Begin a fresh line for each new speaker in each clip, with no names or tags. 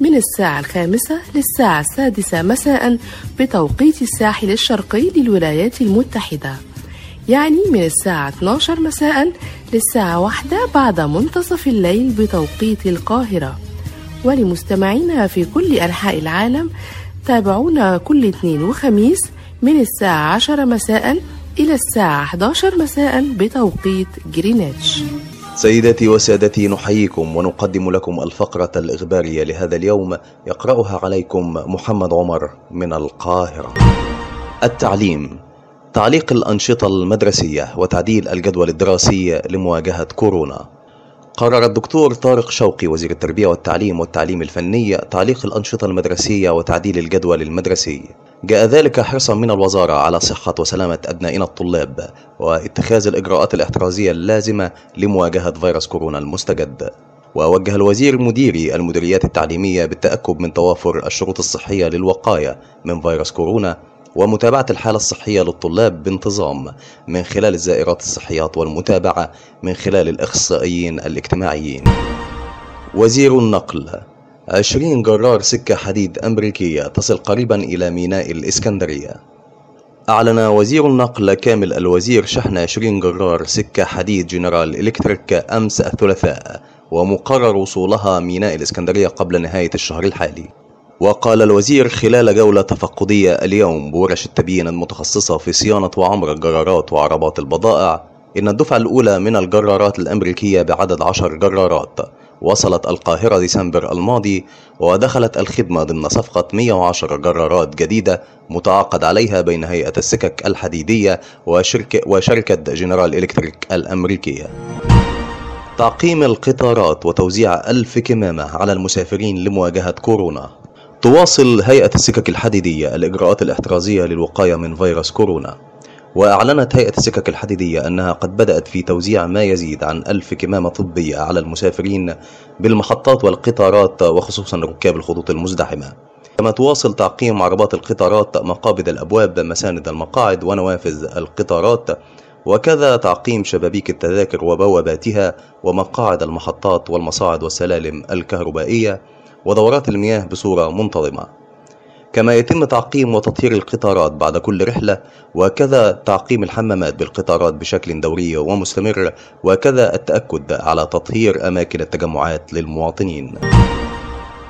من الساعة الخامسة للساعة السادسة مساء بتوقيت الساحل الشرقي للولايات المتحدة. يعني من الساعة 12 مساء للساعة واحدة بعد منتصف الليل بتوقيت القاهرة. ولمستمعينا في كل أنحاء العالم تابعونا كل اثنين وخميس من الساعة 10 مساء إلى الساعة 11 مساء بتوقيت جرينتش.
سيداتي وسادتي نحييكم ونقدم لكم الفقرة الإخبارية لهذا اليوم يقرأها عليكم محمد عمر من القاهرة. التعليم تعليق الأنشطة المدرسية وتعديل الجدول الدراسي لمواجهة كورونا. قرر الدكتور طارق شوقي وزير التربية والتعليم والتعليم الفني تعليق الأنشطة المدرسية وتعديل الجدول المدرسي جاء ذلك حرصا من الوزارة على صحة وسلامة أبنائنا الطلاب واتخاذ الإجراءات الاحترازية اللازمة لمواجهة فيروس كورونا المستجد. ووجه الوزير مديري المديريات التعليمية بالتأكد من توافر الشروط الصحية للوقاية من فيروس كورونا ومتابعة الحالة الصحية للطلاب بانتظام من خلال الزائرات الصحيات والمتابعة من خلال الإخصائيين الاجتماعيين. وزير النقل عشرين جرار سكة حديد أمريكية تصل قريبا إلى ميناء الإسكندرية. أعلن وزير النقل كامل الوزير شحن 20 جرار سكة حديد جنرال إلكتريك أمس الثلاثاء ومقرر وصولها ميناء الإسكندرية قبل نهاية الشهر الحالي. وقال الوزير خلال جولة تفقدية اليوم بورش التبيين المتخصصة في صيانة وعمر الجرارات وعربات البضائع إن الدفعة الأولى من الجرارات الأمريكية بعدد عشر جرارات. وصلت القاهرة ديسمبر الماضي ودخلت الخدمة ضمن صفقة 110 جرارات جديدة متعاقد عليها بين هيئة السكك الحديدية وشركة, وشركة جنرال إلكتريك الأمريكية. تعقيم القطارات وتوزيع ألف كمامة على المسافرين لمواجهة كورونا. تواصل هيئة السكك الحديدية الإجراءات الاحترازية للوقاية من فيروس كورونا. وأعلنت هيئة السكك الحديدية أنها قد بدأت في توزيع ما يزيد عن ألف كمامة طبية على المسافرين بالمحطات والقطارات وخصوصا ركاب الخطوط المزدحمة. كما تواصل تعقيم عربات القطارات مقابض الأبواب مساند المقاعد ونوافذ القطارات وكذا تعقيم شبابيك التذاكر وبواباتها ومقاعد المحطات والمصاعد والسلالم الكهربائية ودورات المياه بصورة منتظمة. كما يتم تعقيم وتطهير القطارات بعد كل رحلة وكذا تعقيم الحمامات بالقطارات بشكل دوري ومستمر وكذا التأكد على تطهير أماكن التجمعات للمواطنين.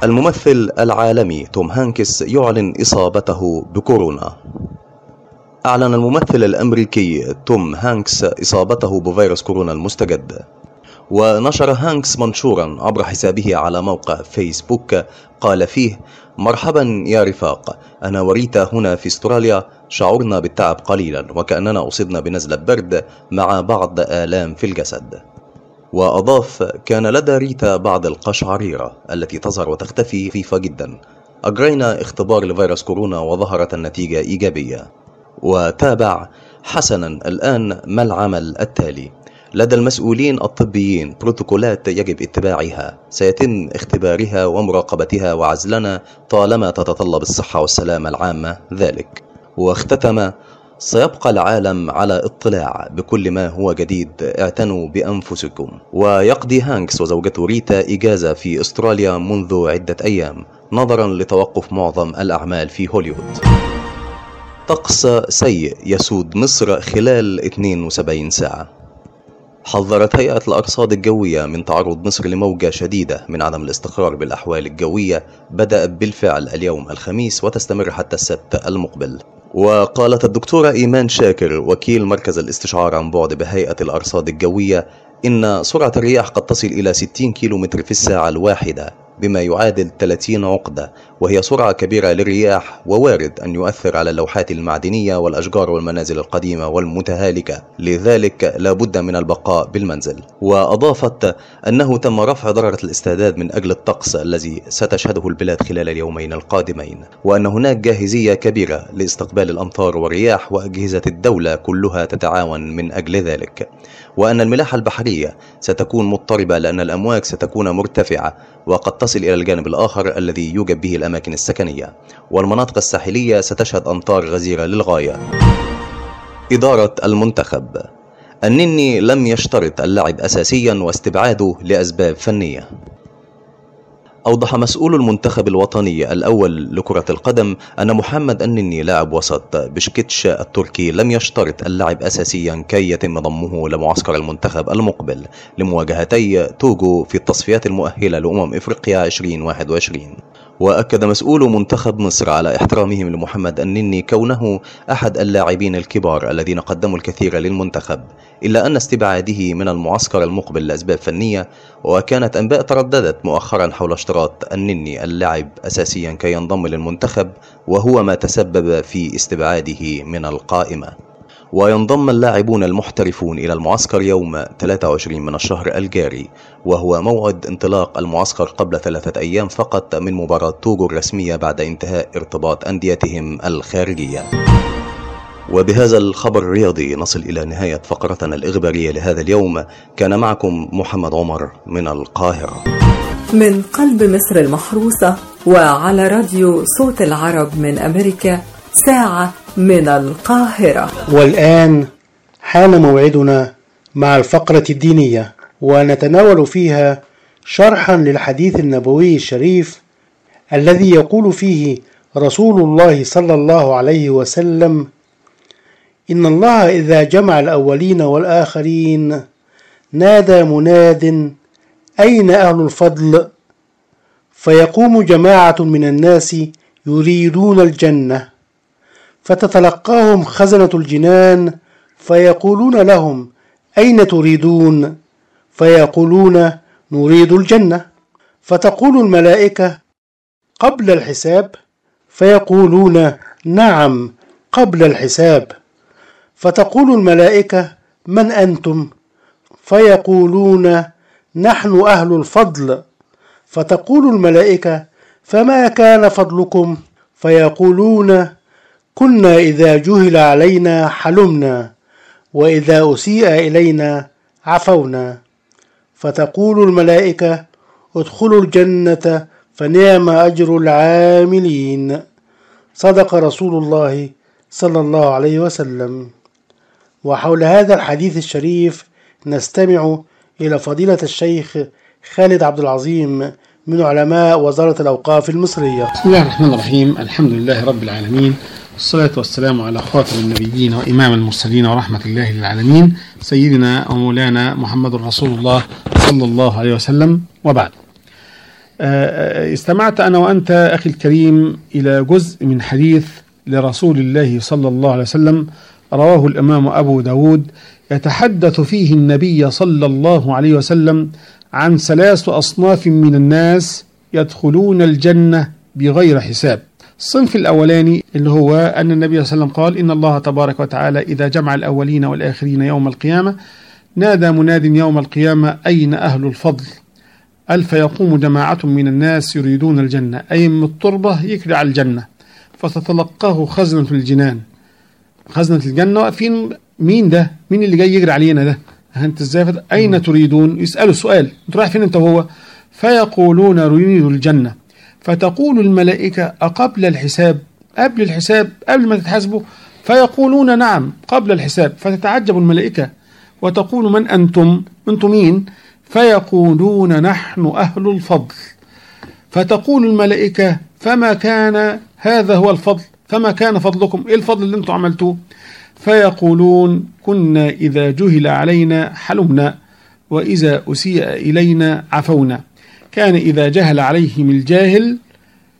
الممثل العالمي توم هانكس يعلن إصابته بكورونا. أعلن الممثل الأمريكي توم هانكس إصابته بفيروس كورونا المستجد. ونشر هانكس منشورا عبر حسابه على موقع فيسبوك قال فيه مرحبا يا رفاق أنا وريتا هنا في استراليا شعرنا بالتعب قليلا وكأننا أصبنا بنزلة برد مع بعض آلام في الجسد. وأضاف كان لدى ريتا بعض القشعريرة التي تظهر وتختفي خفيفة جدا. أجرينا اختبار لفيروس كورونا وظهرت النتيجة إيجابية. وتابع حسنا الآن ما العمل التالي؟ لدى المسؤولين الطبيين بروتوكولات يجب اتباعها سيتم اختبارها ومراقبتها وعزلنا طالما تتطلب الصحة والسلامة العامة. ذلك. واختتم سيبقى العالم على اطلاع بكل ما هو جديد. اعتنوا بأنفسكم. ويقضي هانكس وزوجته ريتا إجازة في أستراليا منذ عدة أيام نظرا لتوقف معظم الأعمال في هوليوود. طقس سيء يسود مصر خلال 72 ساعة. حذرت هيئة الأرصاد الجوية من تعرض مصر لموجة شديدة من عدم الاستقرار بالأحوال الجوية بدأ بالفعل اليوم الخميس وتستمر حتى السبت المقبل. وقالت الدكتورة إيمان شاكر وكيل مركز الاستشعار عن بعد بهيئة الأرصاد الجوية إن سرعة الرياح قد تصل إلى 60 كيلومتر في الساعة الواحدة بما يعادل 30 عقدة وهي سرعة كبيرة للرياح ووارد أن يؤثر على اللوحات المعدنية والأشجار والمنازل القديمة والمتهالكة. لذلك لا بد من البقاء بالمنزل. وأضافت أنه تم رفع ضررة الاستعداد من أجل الطقس الذي ستشهده البلاد خلال اليومين القادمين وأن هناك جاهزية كبيرة لاستقبال الأمطار والرياح وأجهزة الدولة كلها تتعاون من أجل ذلك. وأن الملاحة البحرية ستكون مضطربة لأن الأمواج ستكون مرتفعة وقد تصل إلى الجانب الآخر الذي يوجد به الأماكن السكنية والمناطق الساحلية ستشهد أمطار غزيرة للغاية. إدارة المنتخب. النني لم يشترط اللعب أساسيا واستبعاده لأسباب فنية. أوضح مسؤول المنتخب الوطني الأول لكرة القدم أن محمد النني لاعب وسط بشكتش التركي لم يشترط اللعب أساسيا كي يتم ضمه لمعسكر المنتخب المقبل. لمواجهتي توجو في التصفيات المؤهلة لأمم إفريقيا 2021 وأكد مسؤول منتخب مصر على احترامهم لمحمد النني كونه أحد اللاعبين الكبار الذين قدموا الكثير للمنتخب إلا أن استبعاده من المعسكر المقبل لأسباب فنية وكانت أنباء ترددت مؤخرا حول اشتراط النني اللعب أساسيا كي ينضم للمنتخب وهو ما تسبب في استبعاده من القائمة. وينضم اللاعبون المحترفون إلى المعسكر يوم 23 من الشهر الجاري وهو موعد انطلاق المعسكر قبل ثلاثة أيام فقط من مباراة توجو الرسمية بعد انتهاء ارتباط أنديتهم الخارجية. وبهذا الخبر الرياضي نصل إلى نهاية فقرتنا الإخبارية لهذا اليوم. كان معكم محمد عمر من القاهرة.
من قلب مصر المحروسة وعلى راديو صوت العرب من أمريكا ساعة من القاهرة.
والآن حان موعدنا مع الفقرة الدينية ونتناول فيها شرحا للحديث النبوي الشريف الذي يقول فيه رسول الله صلى الله عليه وسلم إن الله إذا جمع الأولين والآخرين نادى مناد أين أهل الفضل؟ فيقوم جماعة من الناس يريدون الجنة. فتتلقاهم خزنة الجنان فيقولون لهم أين تريدون؟ فيقولون نريد الجنة فتقول الملائكة قبل الحساب فيقولون نعم قبل الحساب فتقول الملائكة من أنتم؟ فيقولون نحن أهل الفضل فتقول الملائكة فما كان فضلكم؟ فيقولون كنا إذا جهل علينا حلمنا وإذا أسيء إلينا عفونا. فتقول الملائكة ادخلوا الجنة فنعم أجر العاملين. صدق رسول الله صلى الله عليه وسلم. وحول هذا الحديث الشريف نستمع إلى فضيلة الشيخ خالد عبد العظيم من علماء وزارة الأوقاف المصرية.
بسم الله الرحمن الرحيم. الحمد لله رب العالمين. والصلاة والسلام على خاتم النبيين وإمام المرسلين ورحمة الله للعالمين سيدنا ومولانا محمد رسول الله صلى الله عليه وسلم. وبعد. استمعت أنا وأنت أخي الكريم إلى جزء من حديث لرسول الله صلى الله عليه وسلم رواه الإمام أبو داود يتحدث فيه النبي صلى الله عليه وسلم عن ثلاث أصناف من الناس يدخلون الجنة بغير حساب. الصنف الأولاني اللي هو أن النبي صلى الله عليه وسلم قال إن الله تبارك وتعالى إذا جمع الأولين والآخرين يوم القيامة نادى مناد يوم القيامة أين أهل الفضل قال فيقوم جماعة من الناس يريدون الجنة أي من التربة يكري على الجنة فتتلقاه خزنة الجنان خزنة الجنة واقفين مين ده؟ مين اللي جاي يجري علينا ده؟ أنت إزاي أين تريدون؟ يسألوا سؤال أنت رايح فين أنت وهو؟ فيقولون نريد الجنة فتقول الملائكة أقبل الحساب؟ قبل الحساب قبل ما تتحاسبوا؟ فيقولون نعم قبل الحساب. فتتعجب الملائكة وتقول من أنتم؟ أنتم مين؟ فيقولون نحن أهل الفضل. فتقول الملائكة فما كان هذا هو الفضل؟ فما كان فضلكم؟ إيه الفضل اللي أنتم عملتوه؟ فيقولون كنا إذا جهل علينا حلمنا وإذا أسيء إلينا عفونا. كان إذا جهل عليهم الجاهل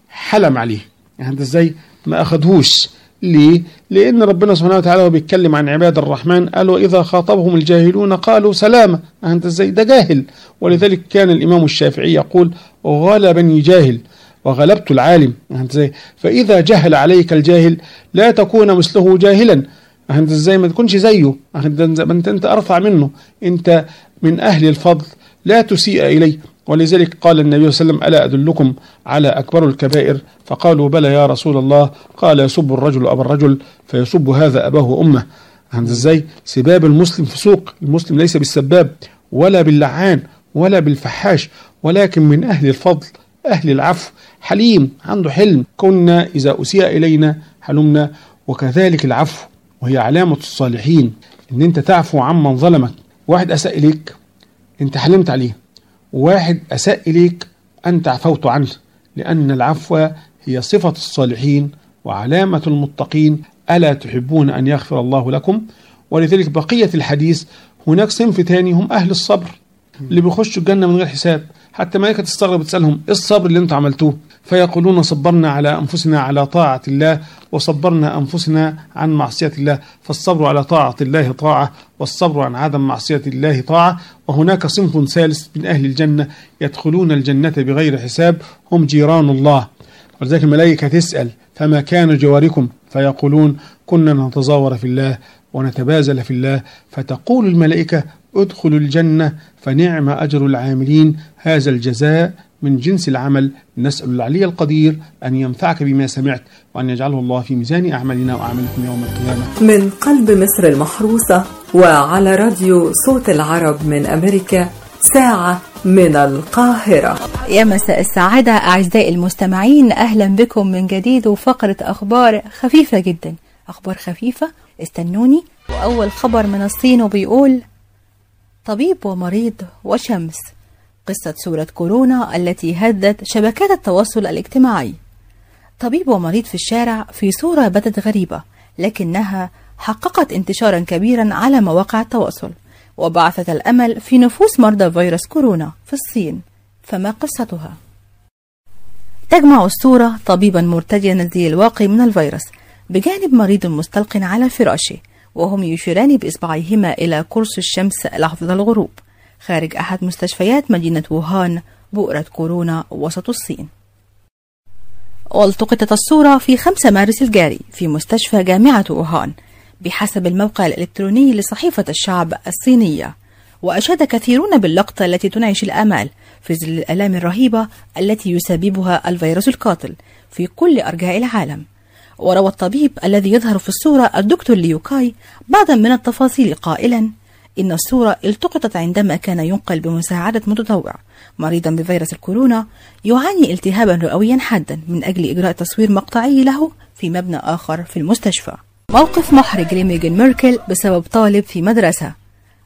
حلم عليه. يعني أنت إزاي؟ ما أخدهوش ليه؟ لأن ربنا سبحانه وتعالى وهو بيتكلم عن عباد الرحمن قال وإذا خاطبهم الجاهلون قالوا سلامة أنت إزاي؟ ده جاهل. ولذلك كان الإمام الشافعي يقول غلبني جاهل وغلبت العالم. أنت إزاي؟ فإذا جهل عليك الجاهل لا تكون مثله جاهلا. أنت إزاي؟ ما تكونش زيه. أنت أنت أرفع منه. أنت من أهل الفضل. لا تسيء إليه. ولذلك قال النبي صلى الله عليه وسلم ألا أدلكم على أكبر الكبائر؟ فقالوا بلى يا رسول الله. قال يسب الرجل أبا الرجل فيسب هذا أباه وأمه. عند إزاي؟ سباب المسلم فسوق المسلم ليس بالسباب ولا باللعان ولا بالفحاش ولكن من أهل الفضل أهل العفو حليم عنده حلم. كنا إذا أسيء إلينا حلمنا وكذلك العفو وهي علامة الصالحين. إن أنت تعفو عمن ظلمك واحد أساء إليك أنت حلمت عليه. واحد أساء إليك أنت عفوت عنه لأن العفو هي صفة الصالحين وعلامة المتقين ألا تحبون أن يغفر الله لكم؟ ولذلك بقية الحديث هناك صنف تاني هم أهل الصبر اللي بيخشوا الجنة من غير حساب حتى ملائكة تستغرب تسألهم إيه الصبر اللي أنتم عملتوه؟ فيقولون صبرنا على أنفسنا على طاعة الله وصبرنا أنفسنا عن معصية الله. فالصبر على طاعة الله طاعة والصبر عن عدم معصية الله طاعة. وهناك صنف ثالث من أهل الجنة يدخلون الجنة بغير حساب هم جيران الله. ولذلك الملائكة تسأل فما كان جواركم؟ فيقولون كنا نتزاور في الله ونتبازل في الله. فتقول الملائكة ادخلوا الجنة فنعم أجر العاملين. هذا الجزاء من جنس العمل نسأل العلي القدير أن ينفعك بما سمعت وأن يجعله الله في ميزان أعمالنا وأعمالكم يوم القيامة.
من قلب مصر المحروسة وعلى راديو صوت العرب من أمريكا ساعة من القاهرة.
يا مساء السعادة أعزائي المستمعين أهلا بكم من جديد وفقرة أخبار خفيفة جدا. أخبار خفيفة؟ استنوني. وأول خبر من الصين وبيقول طبيب ومريض وشمس. قصة سورة كورونا التي هدت شبكات التواصل الاجتماعي. طبيب ومريض في الشارع في صورة بدت غريبة لكنها حققت انتشارا كبيرا على مواقع التواصل وبعثت الأمل في نفوس مرضى فيروس كورونا في الصين. فما قصتها؟ تجمع الصورة طبيبا مرتديا زي الواقي من الفيروس بجانب مريض مستلق على فراشه وهم يشيران بإصبعيهما إلى قرص الشمس لحظة الغروب. خارج أحد مستشفيات مدينة ووهان بؤرة كورونا وسط الصين. والتقطت الصورة في 5 مارس الجاري في مستشفى جامعة ووهان بحسب الموقع الإلكتروني لصحيفة الشعب الصينية. وأشاد كثيرون باللقطة التي تنعش الآمال في ظل الآلام الرهيبة التي يسببها الفيروس القاتل في كل أرجاء العالم. وروى الطبيب الذي يظهر في الصورة الدكتور ليوكاي بعضا من التفاصيل قائلا إن الصورة التقطت عندما كان ينقل بمساعدة متطوع. مريضا بفيروس الكورونا يعاني التهابا رئويا حادا من أجل إجراء تصوير مقطعي له في مبنى آخر في المستشفى. موقف محرج لميغان ميركل بسبب طالب في مدرسة.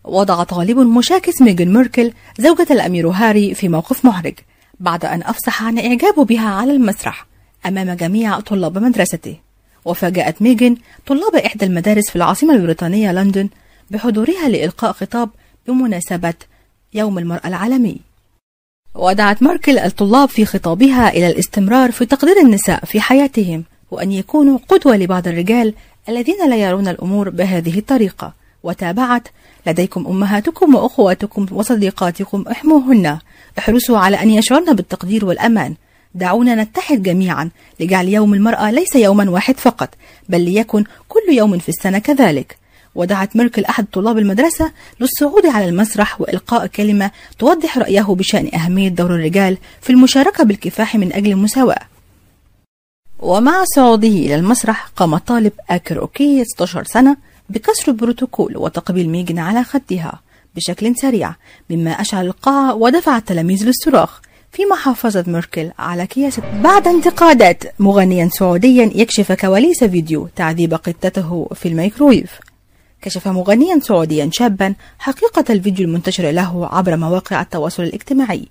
وضع طالب مشاكس ميغان ميركل زوجة الأمير هاري في موقف محرج بعد أن أفصح عن إعجابه بها على المسرح أمام جميع طلاب مدرسته. وفاجأت ميغان طلاب إحدى المدارس في العاصمة البريطانية لندن بحضورها لإلقاء خطاب بمناسبة يوم المرأة العالمي. ودعت ماركل الطلاب في خطابها إلى الاستمرار في تقدير النساء في حياتهم وأن يكونوا قدوة لبعض الرجال الذين لا يرون الأمور بهذه الطريقة. وتابعت لديكم أمهاتكم وأخواتكم وصديقاتكم احموهن. احرصوا على أن يشعرن بالتقدير والأمان. دعونا نتحد جميعا. لجعل يوم المرأة ليس يوما واحد فقط بل ليكن كل يوم في السنة كذلك. ودعت ميركل أحد طلاب المدرسة للصعود على المسرح وإلقاء كلمة توضح رأيه بشأن أهمية دور الرجال في المشاركة بالكفاح من أجل المساواة. ومع صعوده إلى المسرح قام الطالب آكر أوكي 16 سنة بكسر البروتوكول وتقبيل ميجن على خدها بشكل سريع مما أشعل القاعة ودفع التلاميذ للصراخ. فيما حافظت ميركل على كياستها بعد انتقادات مغنيا سعوديا يكشف كواليس فيديو تعذيب قطته في الميكرويف. كشف مغنيا سعوديا شابا حقيقة الفيديو المنتشر له عبر مواقع التواصل الاجتماعي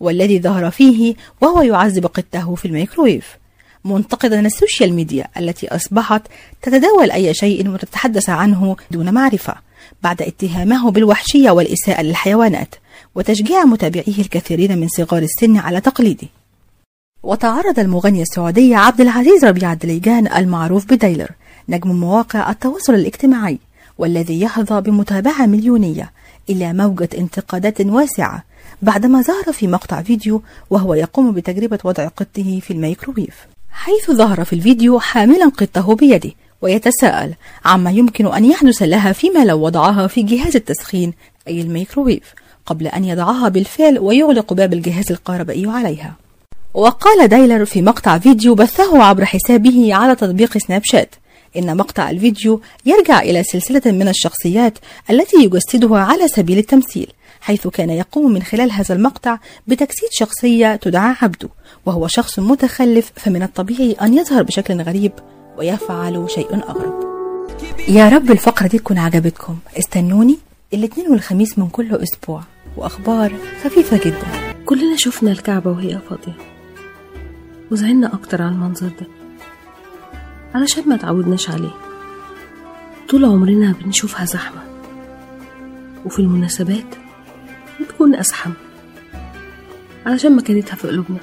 والذي ظهر فيه وهو يعذب قطه في الميكرويف. منتقدا ال social media التي أصبحت تتداول أي شيء وتتحدث عنه دون معرفة بعد اتهامه بالوحشية والإساءة للحيوانات وتشجيع متابعيه الكثيرين من صغار السن على تقليده. وتعرض المغني السعودي عبد العزيز ربيع الدليجان المعروف بدايلر نجم مواقع التواصل الاجتماعي. والذي يحظى بمتابعة مليونية إلى موجة انتقادات واسعة بعدما ظهر في مقطع فيديو وهو يقوم بتجربة وضع قطه في الميكروويف. حيث ظهر في الفيديو حاملا قطه بيده ويتساءل عما يمكن أن يحدث لها فيما لو وضعها في جهاز التسخين أي الميكروويف قبل أن يضعها بالفعل ويغلق باب الجهاز الكهربائي عليها. وقال دايلر في مقطع فيديو بثه عبر حسابه على تطبيق سناب شات إن مقطع الفيديو يرجع إلى سلسلة من الشخصيات التي يجسدها على سبيل التمثيل حيث كان يقوم من خلال هذا المقطع بتجسيد شخصية تدعى عبده وهو شخص متخلف فمن الطبيعي أن يظهر بشكل غريب ويفعل شيء أغرب. يا رب الفقرة دي تكون عجبتكم. استنوني الاثنين والخميس من كل أسبوع وأخبار خفيفة جدا.
كلنا شفنا الكعبة وهي فاضية. وزعلنا أكتر على المنظر ده. علشان ما تعودناش عليه. طول عمرنا بنشوفها زحمة. وفي المناسبات بتكون أزحم. علشان مكانتها في قلوبنا.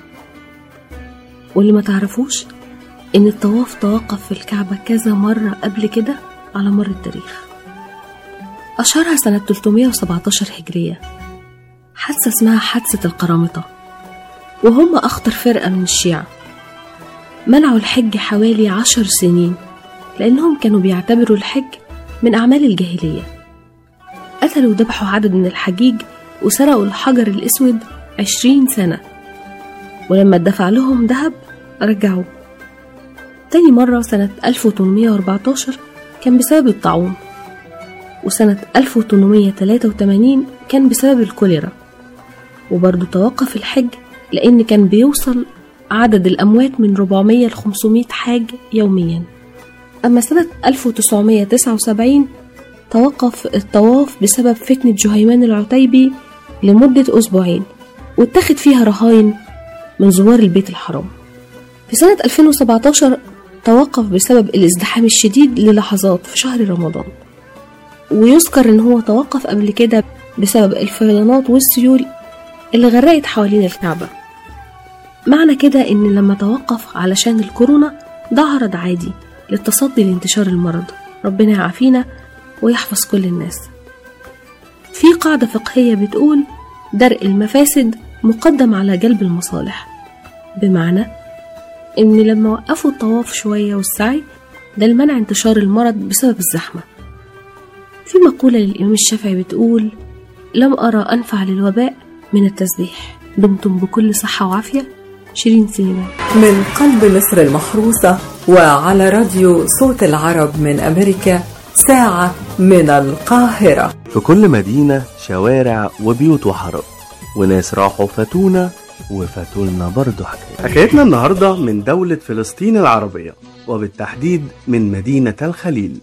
واللي ما تعرفوش إن الطواف توقف في الكعبة كذا مرة قبل كده على مر التاريخ. أشهرها سنة 317 هجرية. حادثة اسمها حادثة القرامطة. وهم أخطر فرقة من الشيعة. منعوا الحج حوالي عشر سنين لأنهم كانوا بيعتبروا الحج من أعمال الجاهلية. قتلوا وذبحوا عدد من الحجيج وسرقوا الحجر الأسود عشرين سنة. ولما اتدفع لهم ذهب رجعوه تاني مرة سنة 1814 كان بسبب الطاعون. وسنة 1883 كان بسبب الكوليرا. وبرضه توقف الحج لأن كان بيوصل عدد الأموات من 400 ل 500 حاج يوميا. أما سنة 1979 توقف الطواف بسبب فتنة جهيمان العتيبي لمدة أسبوعين واتخذ فيها رهاين من زوار البيت الحرام. في سنة 2017 توقف بسبب الازدحام الشديد للحظات في شهر رمضان. ويذكر إن هو توقف قبل كده بسبب الفيضانات والسيول اللي غرقت حوالين الكعبة. معنى كده إن لما توقف علشان الكورونا ده عرض عادي للتصدي لانتشار المرض. ربنا يعافينا ويحفظ كل الناس. في قاعدة فقهية بتقول درء المفاسد مقدم على جلب المصالح. بمعنى إن لما وقفوا الطواف شوية والسعي ده لمنع انتشار المرض بسبب الزحمة. في مقولة للإمام الشافعي بتقول لم أرى أنفع للوباء من التسبيح. دمتم بكل صحة وعافية. شيرين سليمان
من قلب مصر المحروسة وعلى راديو صوت العرب من أمريكا ساعة من القاهرة.
في كل مدينة شوارع وبيوت وحرب. وناس راحوا فاتونا وفاتولنا برضه حكاية.
حكايتنا النهاردة من دولة فلسطين العربية وبالتحديد من مدينة الخليل.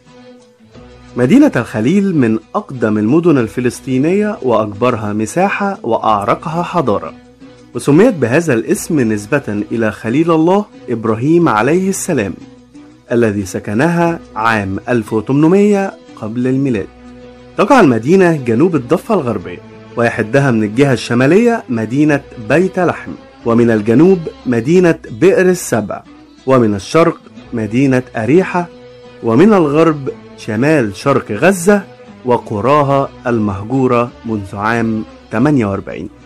مدينة الخليل من أقدم المدن الفلسطينية وأكبرها مساحة وأعرقها حضارة. وسميت بهذا الاسم نسبة إلى خليل الله إبراهيم عليه السلام الذي سكنها عام 1800 قبل الميلاد. تقع المدينة جنوب الضفة الغربية ويحدها من الجهة الشمالية مدينة بيت لحم ومن الجنوب مدينة بئر السبع ومن الشرق مدينة أريحة ومن الغرب شمال شرق غزة وقراها المهجورة منذ عام 48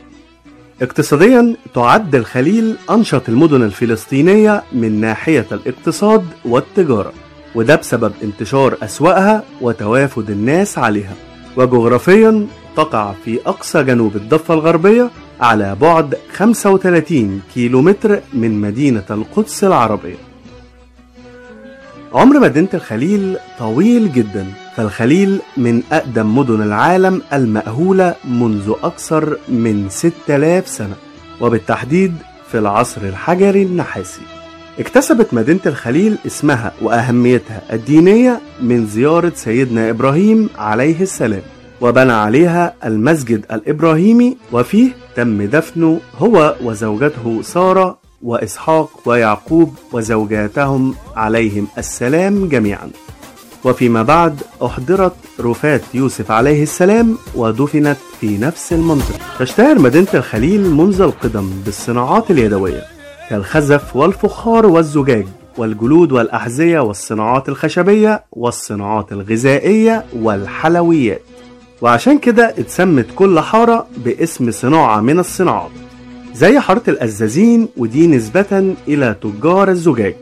اقتصاديا تعد الخليل أنشط المدن الفلسطينية من ناحية الاقتصاد والتجارة وده بسبب انتشار أسواقها وتوافد الناس عليها. وجغرافيا تقع في أقصى جنوب الضفة الغربية على بعد 35 كيلومتر من مدينة القدس العربية. عمر مدينة الخليل طويل جدا. فالخليل من أقدم مدن العالم المأهولة منذ أكثر من 6000 سنة وبالتحديد في العصر الحجري النحاسي. اكتسبت مدينة الخليل اسمها وأهميتها الدينية من زيارة سيدنا إبراهيم عليه السلام وبنى عليها المسجد الإبراهيمي وفيه تم دفنه هو وزوجته سارة وإسحاق ويعقوب وزوجاتهم عليهم السلام جميعا. وفيما بعد أحضرت رفاة يوسف عليه السلام ودفنت في نفس المنطقة. تشتهر مدينة الخليل منذ القدم بالصناعات اليدوية كالخزف والفخار والزجاج والجلود والأحذية والصناعات الخشبية والصناعات الغذائية والحلويات. وعشان كده اتسمت كل حارة باسم صناعة من الصناعات زي حارة الأزازين ودي نسبة إلى تجار الزجاج.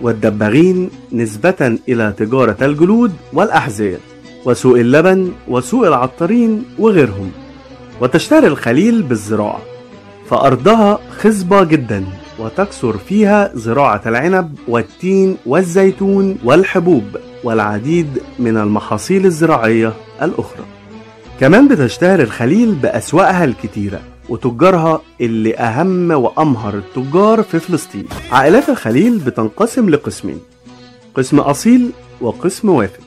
والدباغين نسبة إلى تجارة الجلود والأحذية وسوق اللبن وسوق العطارين وغيرهم. وتشتهر الخليل بالزراعة فأرضها خصبة جدا وتكثر فيها زراعة العنب والتين والزيتون والحبوب والعديد من المحاصيل الزراعية الأخرى. كمان بتشتهر الخليل بأسواقها الكتيرة وتجارها اللي أهم وأمهر التجار في فلسطين. عائلات الخليل بتنقسم لقسمين قسم أصيل وقسم وافد.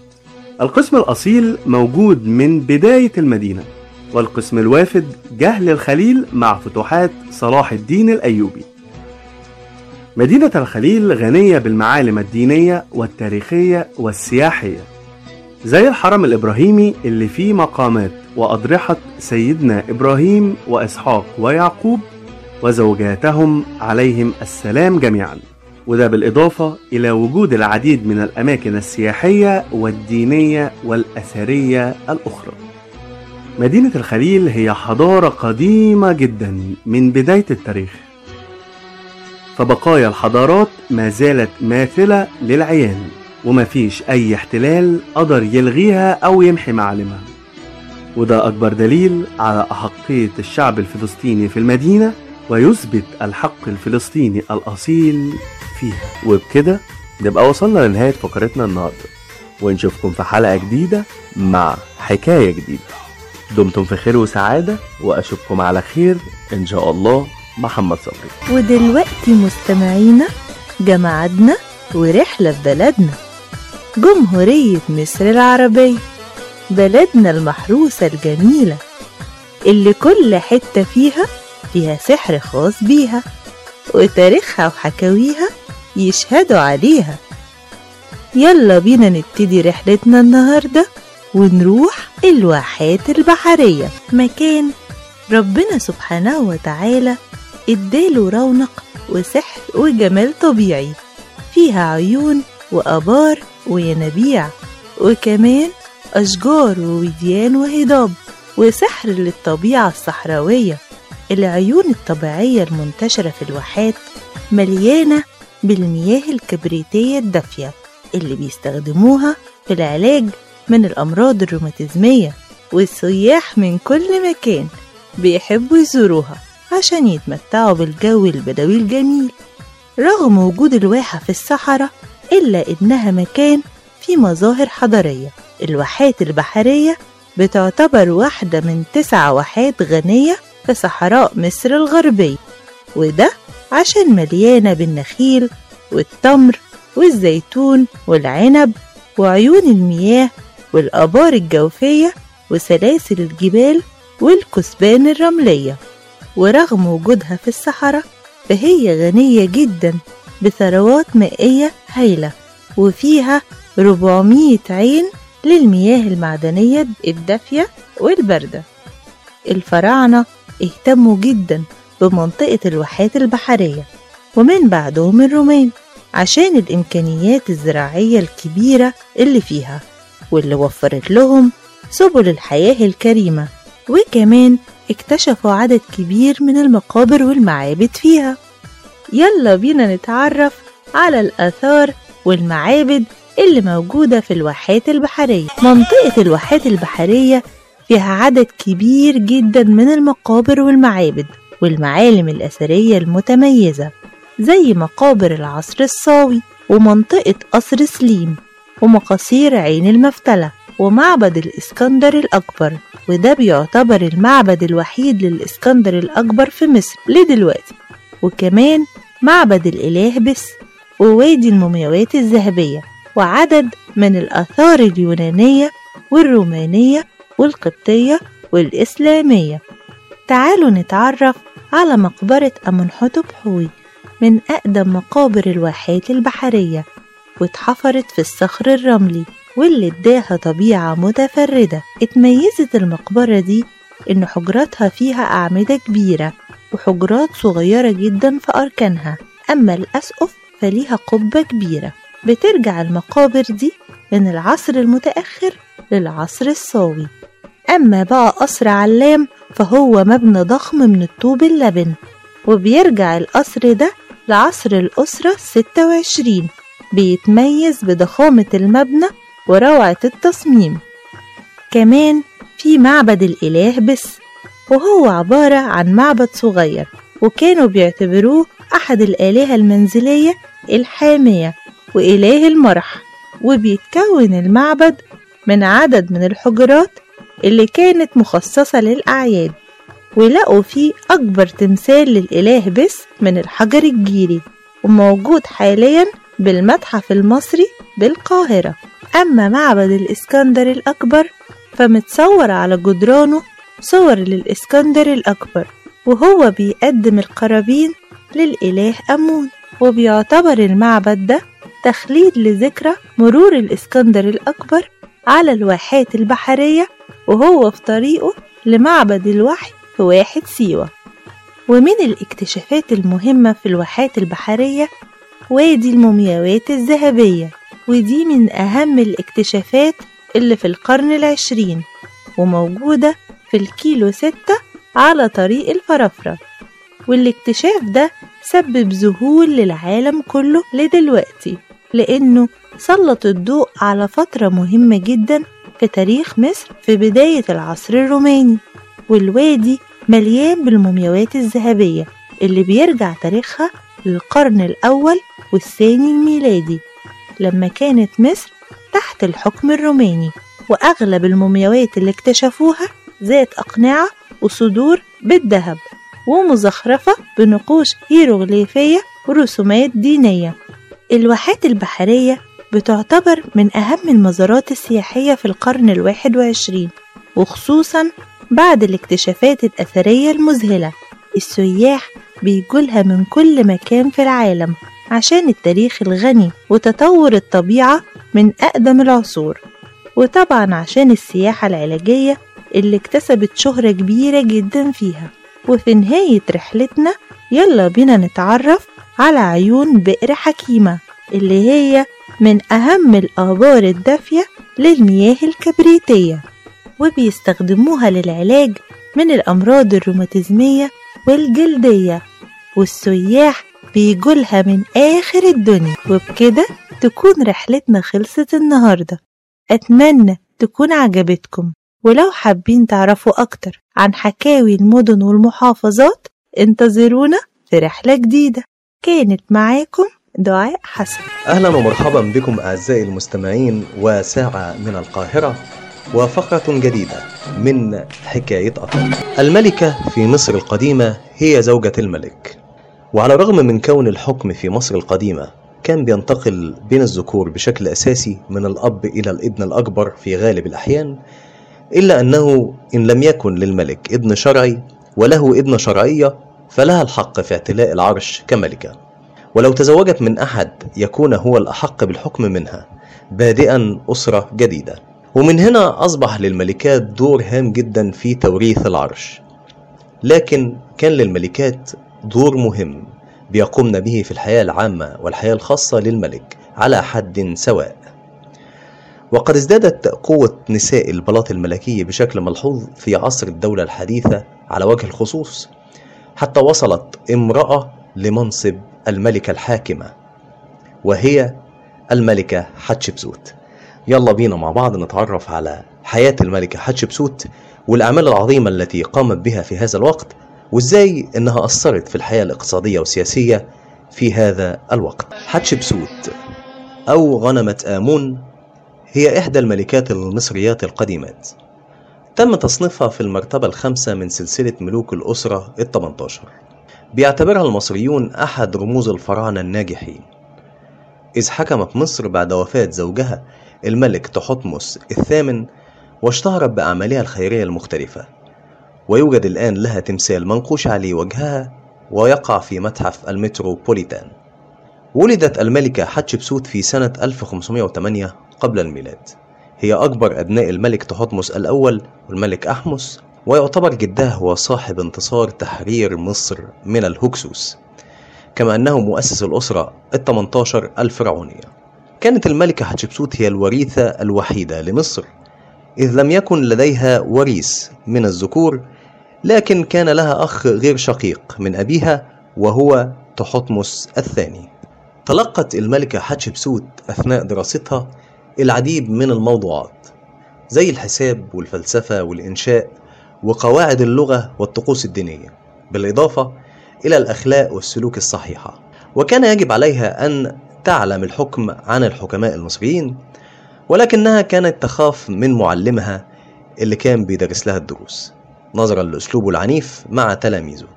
القسم الأصيل موجود من بداية المدينة والقسم الوافد جهل الخليل مع فتوحات صلاح الدين الأيوبي. مدينة الخليل غنية بالمعالم الدينية والتاريخية والسياحية. زي الحرم الإبراهيمي اللي فيه مقامات وأضرحة سيدنا إبراهيم وإسحاق ويعقوب وزوجاتهم عليهم السلام جميعا. وده بالإضافة إلى وجود العديد من الأماكن السياحية والدينية والأثرية الأخرى. مدينة الخليل هي حضارة قديمة جدا من بداية التاريخ. فبقايا الحضارات ما زالت ماثلة للعيان. ومفيش أي احتلال قدر يلغيها أو يمحي معالمها. وده أكبر دليل على أحقية الشعب الفلسطيني في المدينة ويثبت الحق الفلسطيني الأصيل فيها. وبكده نبقى وصلنا لنهاية فقرتنا النهاردة. ونشوفكم في حلقة جديدة مع حكاية جديدة. دمتم في خير وسعادة وأشوفكم على خير إن شاء الله. محمد صبري.
ودلوقتي مستمعينا جمعتنا ورحلة في بلدنا. جمهورية مصر العربية بلدنا المحروسة الجميلة اللي كل حتة فيها فيها سحر خاص بيها وتاريخها وحكاويها يشهدوا عليها. يلا بينا نبتدي رحلتنا النهاردة ونروح الواحات البحرية. مكان ربنا سبحانه وتعالى اداله رونق وسحر وجمال طبيعي فيها عيون وآبار وينابيع وكمان أشجار ووديان وهضاب وسحر للطبيعة الصحراوية. العيون الطبيعية المنتشرة في الواحات مليانة بالمياه الكبريتية الدافية اللي بيستخدموها في العلاج من الأمراض الروماتيزمية والسياح من كل مكان بيحبوا يزوروها عشان يتمتعوا بالجو البدوي الجميل. رغم وجود الواحة في الصحراء إلا إنها مكان فيه مظاهر حضارية. الواحات البحرية بتعتبر واحدة من تسع واحات غنية في صحراء مصر الغربية وده عشان مليانة بالنخيل والتمر والزيتون والعنب وعيون المياه والآبار الجوفية وسلاسل الجبال والكثبان الرملية. ورغم وجودها في الصحراء فهي غنية جدا بثروات مائية هايلة وفيها 400 عين للمياه المعدنية الدافية والباردة. الفراعنة اهتموا جدا بمنطقة الواحات البحرية ومن بعدهم الرومان عشان الإمكانيات الزراعية الكبيرة اللي فيها واللي وفرت لهم سبل الحياة الكريمة. وكمان اكتشفوا عدد كبير من المقابر والمعابد فيها. يلا بينا نتعرف على الآثار والمعابد اللي موجودة في الواحات البحرية. منطقة الواحات البحرية فيها عدد كبير جدا من المقابر والمعابد والمعالم الأثرية المتميزة زي مقابر العصر الصاوي ومنطقة قصر سليم ومقاصير عين المفتلة ومعبد الإسكندر الأكبر وده بيعتبر المعبد الوحيد للإسكندر الأكبر في مصر لدلوقتي. وكمان معبد الإله بس ووادي المومياوات الذهبية وعدد من الآثار اليونانية والرومانية والقبطية والإسلامية. تعالوا نتعرف على مقبرة أمنحتب حوي من أقدم مقابر الواحات البحرية واتحفرت في الصخر الرملي واللي اداها طبيعة متفردة. اتميزت المقبرة دي إن حجراتها فيها أعمدة كبيرة. وحجرات صغيرة جدا في أركانها أما الأسقف فليها قبة كبيرة. بترجع المقابر دي من العصر المتأخر للعصر الصاوي. أما بقى قصر علام فهو مبنى ضخم من الطوب اللبن وبيرجع القصر ده لعصر الأسرة 26 بيتميز بضخامة المبنى وروعة التصميم. كمان في معبد الإله بس وهو عبارة عن معبد صغير وكانوا بيعتبروه أحد الآلهة المنزلية الحامية وإله المرح وبيتكون المعبد من عدد من الحجرات اللي كانت مخصصة للأعياد ولقوا فيه أكبر تمثال للإله بس من الحجر الجيري وموجود حاليا بالمتحف المصري بالقاهرة. أما معبد الإسكندر الأكبر فمتصور على جدرانه صور للإسكندر الأكبر وهو بيقدم القرابين للإله أمون وبيعتبر المعبد ده تخليد لذكرى مرور الإسكندر الأكبر على الواحات البحرية وهو في طريقه لمعبد الوحي في واحد سيوة. ومن الاكتشافات المهمة في الواحات البحرية وادي المومياوات الذهبية ودي من أهم الاكتشافات اللي في القرن العشرين وموجودة في الكيلو ستة على طريق الفرافرة والاكتشاف ده سبب ذهول للعالم كله لدلوقتي لأنه سلط الضوء على فترة مهمة جدا في تاريخ مصر في بداية العصر الروماني والوادي مليان بالمومياوات الذهبية اللي بيرجع تاريخها للقرن الأول والثاني الميلادي لما كانت مصر تحت الحكم الروماني وأغلب المومياوات اللي اكتشفوها ذات أقنعة وصدور بالذهب ومزخرفة بنقوش هيروغليفية ورسومات دينية. الواحات البحرية بتعتبر من أهم المزارات السياحية في القرن الواحد وعشرين وخصوصا بعد الاكتشافات الأثرية المذهلة. السياح بيجولها من كل مكان في العالم عشان التاريخ الغني وتطور الطبيعة من أقدم العصور. وطبعا عشان السياحة العلاجية اللي اكتسبت شهرة كبيرة جدا فيها. وفي نهاية رحلتنا يلا بينا نتعرف على عيون بئر حكيمة اللي هي من أهم الآبار الدافية للمياه الكبريتية وبيستخدموها للعلاج من الأمراض الروماتيزمية والجلدية والسياح بيجولها من آخر الدنيا. وبكده تكون رحلتنا خلصت النهاردة. أتمنى تكون عجبتكم. ولو حابين تعرفوا أكتر عن حكاوي المدن والمحافظات انتظرونا في رحلة جديدة. كانت معاكم دعاء حسن.
أهلا ومرحبا بكم أعزائي المستمعين وساعة من القاهرة وفقرة جديدة من حكاية أطل الملكة في مصر القديمة هي زوجة الملك. وعلى الرغم من كون الحكم في مصر القديمة كان بينتقل بين الذكور بشكل أساسي من الأب إلى الابن الأكبر في غالب الأحيان إلا أنه إن لم يكن للملك ابن شرعي وله ابن شرعية فلها الحق في اعتلاء العرش كملكة. ولو تزوجت من أحد يكون هو الأحق بالحكم منها بادئا أسرة جديدة. ومن هنا أصبح للملكات دور هام جدا في توريث العرش. لكن كان للملكات دور مهم بيقومن به في الحياة العامة والحياة الخاصة للملك على حد سواء. وقد ازدادت قوة نساء البلاط الملكي بشكل ملحوظ في عصر الدولة الحديثة على وجه الخصوص حتى وصلت امرأة لمنصب الملكة الحاكمة وهي الملكة حتشبسوت. يلا بينا مع بعض نتعرف على حياة الملكة حتشبسوت والأعمال العظيمة التي قامت بها في هذا الوقت وإزاي إنها أثرت في الحياة الاقتصادية والسياسية في هذا الوقت. حتشبسوت أو غنمة آمون هي إحدى الملكات المصريات القديمات. تم تصنيفها في المرتبة الخامسة من سلسلة ملوك الأسرة الثمنتاشر بيعتبرها المصريون أحد رموز الفراعنة الناجحين. إذ حكمت مصر بعد وفاة زوجها الملك تحتمس الثامن واشتهرت بأعمالها الخيرية المختلفة. ويوجد الآن لها تمثال منقوش عليه وجهها ويقع في متحف المتروبوليتان. ولدت الملكة حتشبسوت في سنة 1508 قبل الميلاد. هي أكبر أبناء الملك تحتمس الأول والملك أحمس ويعتبر جدها هو صاحب انتصار تحرير مصر من الهكسوس كما أنه مؤسس الأسرة الثمنتاشر الفرعونية. كانت الملكة حتشبسوت هي الوريثة الوحيدة لمصر إذ لم يكن لديها وريث من الذكور لكن كان لها أخ غير شقيق من أبيها وهو تحتمس الثاني. تلقت الملكة حتشبسوت أثناء دراستها العديد من الموضوعات زي الحساب والفلسفة والإنشاء وقواعد اللغة والطقوس الدينية بالإضافة إلى الأخلاق والسلوك الصحيحة. وكان يجب عليها أن تعلم الحكم عن الحكماء المصريين ولكنها كانت تخاف من معلمها اللي كان بيدرس لها الدروس. نظرا لأسلوبه العنيف مع تلاميذه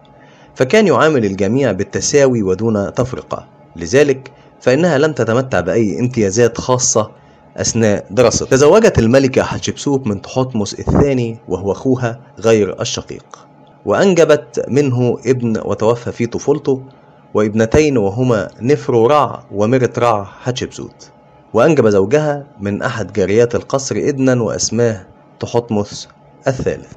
فكان يعامل الجميع بالتساوي ودون تفرقة. لذلك فإنها لم تتمتع بأي امتيازات خاصة أثناء دراستها تزوجت الملكة حتشبسوت من تحتمس الثاني وهو أخوها غير الشقيق. وأنجبت منه ابن وتوفى في طفولته وابنتين وهما نفرو رع ومرت رع حتشبسوت وأنجب زوجها من أحد جاريات القصر ابنا وأسماه تحتمس الثالث.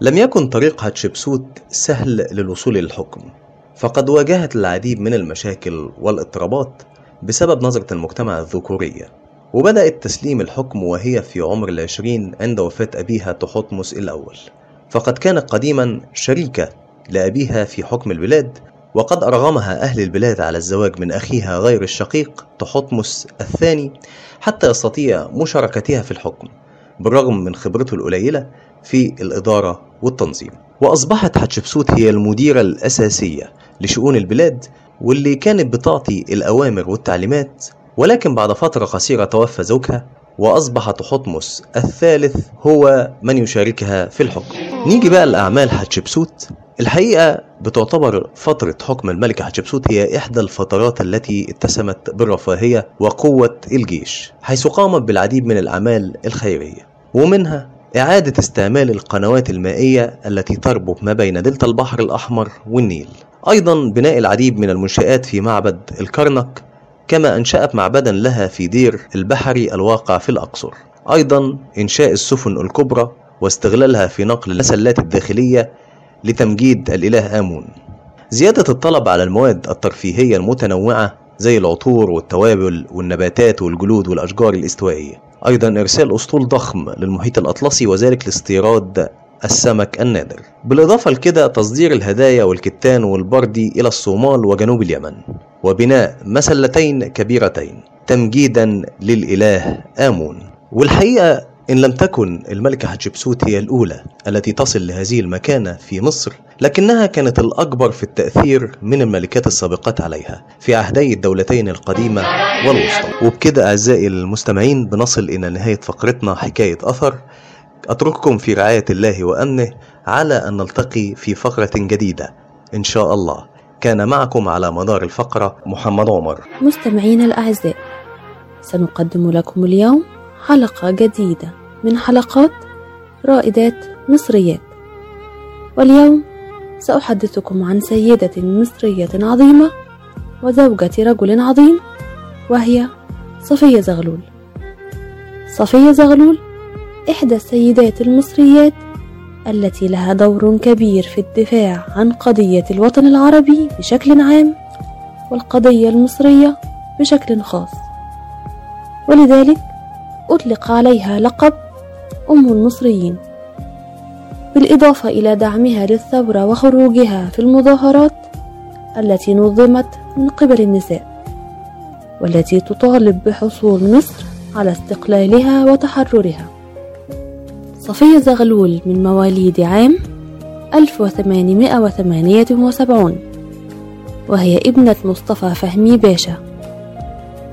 لم يكن طريق حتشبسوت سهل للوصول للحكم فقد واجهت العديد من المشاكل والإضطرابات بسبب نظرة المجتمع الذكورية وبدأت تسليم الحكم وهي في عمر العشرين عند وفاة أبيها تحتمس الأول. فقد كانت قديما شريكة لأبيها في حكم البلاد وقد أرغمها أهل البلاد على الزواج من أخيها غير الشقيق تحتمس الثاني حتى يستطيع مشاركتها في الحكم بالرغم من خبرته القليلة في الإدارة والتنظيم. وأصبحت حتشبسوت هي المديرة الأساسية لشؤون البلاد واللي كانت بتعطي الأوامر والتعليمات ولكن بعد فترة قصيرة توفى زوجها وأصبح تحتمس الثالث هو من يشاركها في الحكم. نيجي بقى لأعمال حتشبسوت. الحقيقة بتعتبر فترة حكم الملكة حتشبسوت هي إحدى الفترات التي اتسمت بالرفاهية وقوة الجيش حيث قامت بالعديد من الأعمال الخيرية ومنها إعادة استعمال القنوات المائية التي تربط ما بين دلتا البحر الأحمر والنيل. أيضا بناء العديد من المنشآت في معبد الكرنك كما أنشأت معبدا لها في دير البحري الواقع في الأقصر. أيضا إنشاء السفن الكبرى واستغلالها في نقل المسلات الداخلية لتمجيد الإله آمون. زيادة الطلب على المواد الترفيهية المتنوعة زي العطور والتوابل والنباتات والجلود والأشجار الاستوائية. أيضا إرسال أسطول ضخم للمحيط الأطلسي وذلك لاستيراد السمك النادر. بالإضافة لكده تصدير الهدايا والكتان والبردي إلى الصومال وجنوب اليمن وبناء مسلتين كبيرتين تمجيدا للإله آمون. والحقيقة إن لم تكن الملكة حتشبسوت هي الأولى التي تصل لهذه المكانة في مصر. لكنها كانت الأكبر في التأثير من الملكات السابقات عليها في عهدي الدولتين القديمة والوسطى. وبكده أعزائي المستمعين بنصل إلى نهاية فقرتنا حكاية أثر. أترككم في رعاية الله وأمنه على أن نلتقي في فقرة جديدة. إن شاء الله. كان معكم على مدار الفقرة محمد عمر.
مستمعينا الأعزاء سنقدم لكم اليوم حلقة جديدة من حلقات رائدات مصريات. واليوم سأحدثكم عن سيدة مصرية عظيمة وزوجة رجل عظيم وهي صفية زغلول. صفية زغلول إحدى السيدات المصريات التي لها دور كبير في الدفاع عن قضية الوطن العربي بشكل عام والقضية المصرية بشكل خاص. ولذلك أطلق عليها لقب أم المصريين. بالإضافة إلى دعمها للثورة وخروجها في المظاهرات التي نظمت من قبل النساء والتي تطالب بحصول مصر على استقلالها وتحررها. صفية زغلول من مواليد عام 1878 وهي ابنة مصطفى فهمي باشا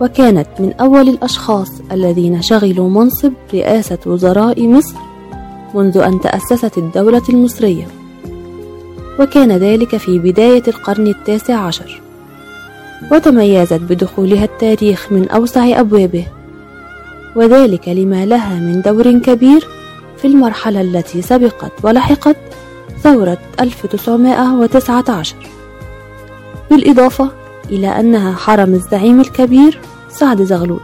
وكانت من أول الأشخاص الذين شغلوا منصب رئاسة وزراء مصر منذ أن تأسست الدولة المصرية. وكان ذلك في بداية القرن التاسع عشر. وتميزت بدخولها التاريخ من أوسع أبوابه. وذلك لما لها من دور كبير في المرحلة التي سبقت ولحقت ثورة 1919 بالإضافة إلى أنها حرم الزعيم الكبير سعد زغلول.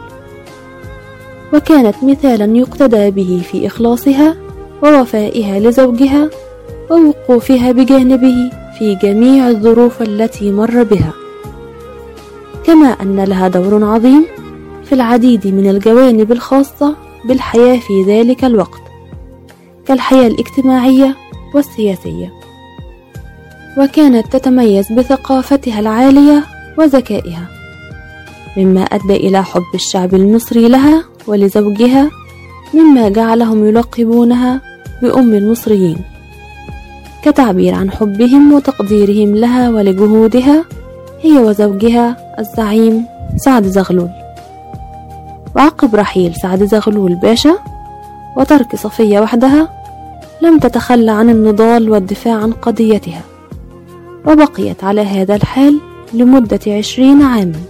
وكانت مثالا يقتدى به في إخلاصها ووفائها لزوجها ووقوفها بجانبه في جميع الظروف التي مر بها. كما أن لها دور عظيم في العديد من الجوانب الخاصة بالحياة في ذلك الوقت كالحياة الاجتماعية والسياسية. وكانت تتميز بثقافتها العالية وذكائها مما أدى إلى حب الشعب المصري لها ولزوجها مما جعلهم يلقبونها بأم المصريين. كتعبير عن حبهم وتقديرهم لها ولجهودها هي وزوجها الزعيم سعد زغلول. وعقب رحيل سعد زغلول باشا وترك صفية وحدها لم تتخلى عن النضال والدفاع عن قضيتها. وبقيت على هذا الحال لمدة عشرين عاما.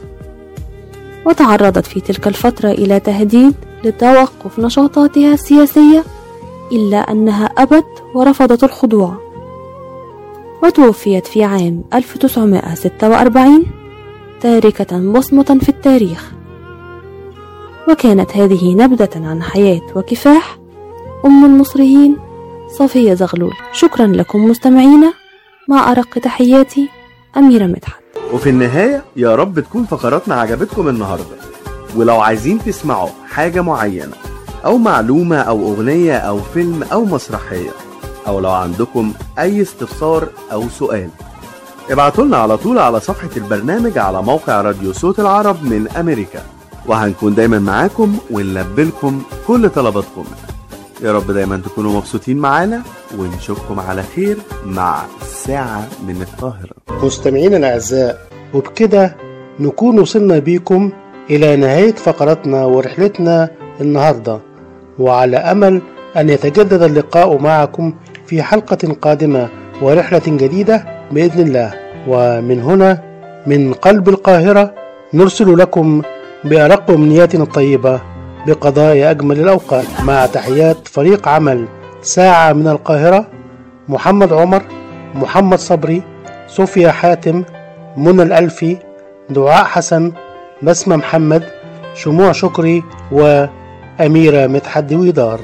وتعرضت في تلك الفترة إلى تهديد لتوقف نشاطاتها السياسية إلا أنها أبت ورفضت الخضوع وتوفيت في عام 1946 تاركة بصمة في التاريخ. وكانت هذه نبذة عن حياة وكفاح أم المصريين صفية زغلول. شكرا لكم مستمعينا مع أرق تحياتي أميرة مدحت.
وفي النهاية يا رب تكون فقراتنا عجبتكم النهاردة ولو عايزين تسمعوا حاجة معينة أو معلومة أو أغنية أو فيلم أو مسرحية أو لو عندكم أي استفسار أو سؤال. ابعتوا لنا على طول على صفحة البرنامج على موقع راديو صوت العرب من أمريكا. وهنكون دايما معاكم ونلبي لكم كل طلباتكم. يا رب دايما تكونوا مبسوطين معانا ونشوفكم على خير مع ساعة من القاهرة.
مستمعينا الأعزاء وبكده نكون وصلنا بيكم إلى نهاية فقرتنا ورحلتنا النهاردة. وعلى أمل أن يتجدد اللقاء معكم في حلقة قادمة ورحلة جديدة بإذن الله. ومن هنا من قلب القاهرة نرسل لكم بأرق أمنياتنا الطيبة بقضاء أجمل الأوقات. مع تحيات فريق عمل ساعة من القاهرة محمد عمر محمد صبري صوفيا حاتم منى الألفي دعاء حسن بسمة محمد شموع شكري وأميرة مدحت دويدار